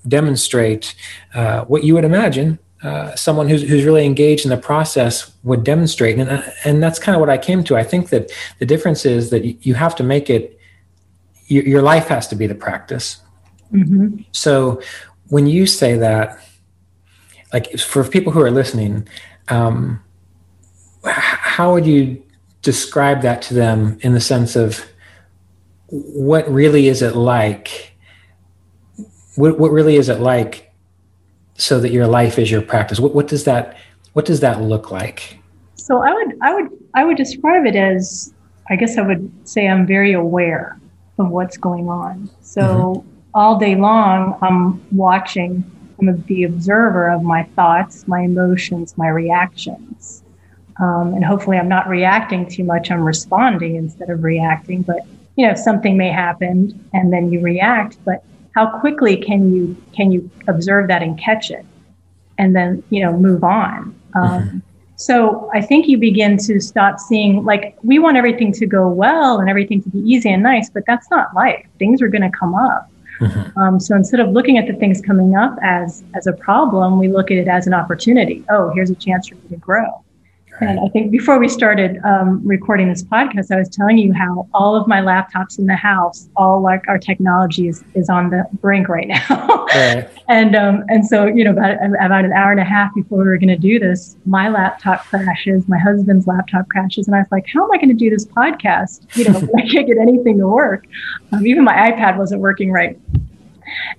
demonstrate uh, what you would imagine uh, someone who's, who's really engaged in the process would demonstrate. And, uh, and that's kind of what I came to. I think that the difference is that you have to make it, your, your life has to be the practice. Mm-hmm. So when you say that, like for people who are listening, um, how would you describe that to them in the sense of what really is it like? What, what really is it like so that your life is your practice what, what does that what does that look like so i would i would i would describe it as i guess i would say i'm very aware of what's going on so mm-hmm. all day long i'm watching i'm the observer of my thoughts my emotions my reactions. Um, and hopefully i'm not reacting too much i'm responding instead of reacting but you know something may happen and then you react but how quickly can you can you observe that and catch it? And then you know move on. Um, mm-hmm. so i think you begin to stop seeing like we want everything to go well and everything to be easy and nice but that's not life. Things are going to come up mm-hmm. um, so instead of looking at the things coming up as as a problem we look at it as an opportunity oh here's a chance for me to grow and I think before we started um, recording this podcast, I was telling you how all of my laptops in the house, all like our technology is, is on the brink right now. right. And um, and so you know about about an hour and a half before we were going to do this, my laptop crashes, my husband's laptop crashes, and I was like, how am I going to do this podcast? You know, I can't get anything to work. Um, even my iPad wasn't working right.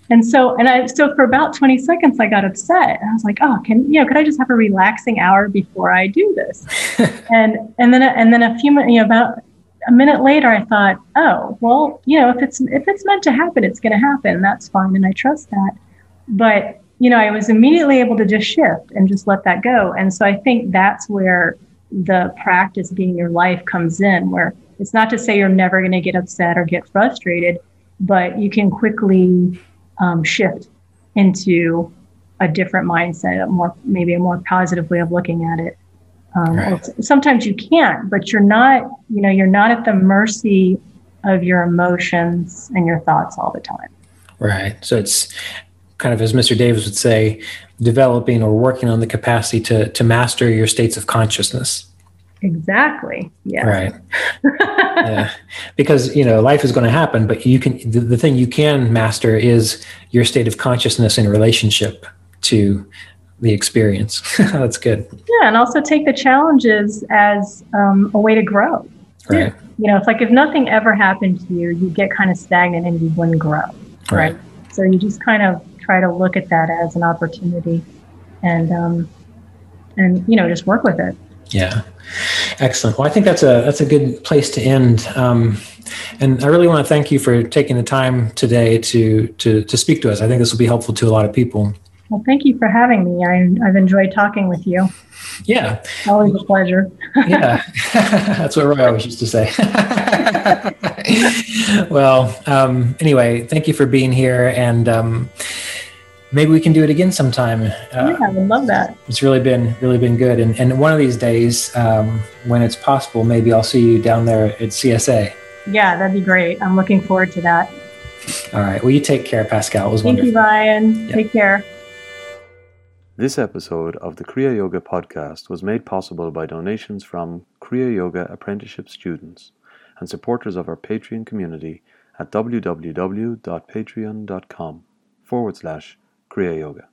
And so, and I, so for about 20 seconds, I got upset. I was like, oh, can, you know, could I just have a relaxing hour before I do this? and, and then, and then a few minutes, you know, about a minute later, I thought, oh, well, you know, if it's, if it's meant to happen, it's going to happen. That's fine. And I trust that. But, you know, I was immediately able to just shift and just let that go. And so I think that's where the practice being your life comes in, where it's not to say you're never going to get upset or get frustrated but you can quickly um, shift into a different mindset, a more maybe a more positive way of looking at it. Um, right. Sometimes you can't, but you're not. You know, you're not at the mercy of your emotions and your thoughts all the time. Right. So it's kind of as Mr. Davis would say, developing or working on the capacity to to master your states of consciousness. Exactly. Yeah. Right. yeah. Because, you know, life is going to happen, but you can, the, the thing you can master is your state of consciousness in relationship to the experience. That's good. Yeah. And also take the challenges as um, a way to grow. Right. You know, it's like if nothing ever happened to you, you get kind of stagnant and you wouldn't grow. Right. right? So you just kind of try to look at that as an opportunity and, um, and, you know, just work with it. Yeah. Excellent. Well, I think that's a that's a good place to end. Um, and I really want to thank you for taking the time today to to to speak to us. I think this will be helpful to a lot of people. Well, thank you for having me. I, have enjoyed talking with you. Yeah. Always a pleasure. yeah. That's what Roy always used to say. well, um, anyway, thank you for being here. And um, maybe we can do it again sometime. Uh, yeah, I would love that. It's really been really been good, and and one of these days, um, when it's possible, maybe I'll see you down there at CSA. Yeah, that'd be great. I'm looking forward to that. All right. Well, you take care, Pascale. It was Thank wonderful. you, Ryan. Yep. Take care. This episode of the Kriya Yoga podcast was made possible by donations from Kriya Yoga apprenticeship students and supporters of our Patreon community at www.patreon.com forward slash Kriya Yoga.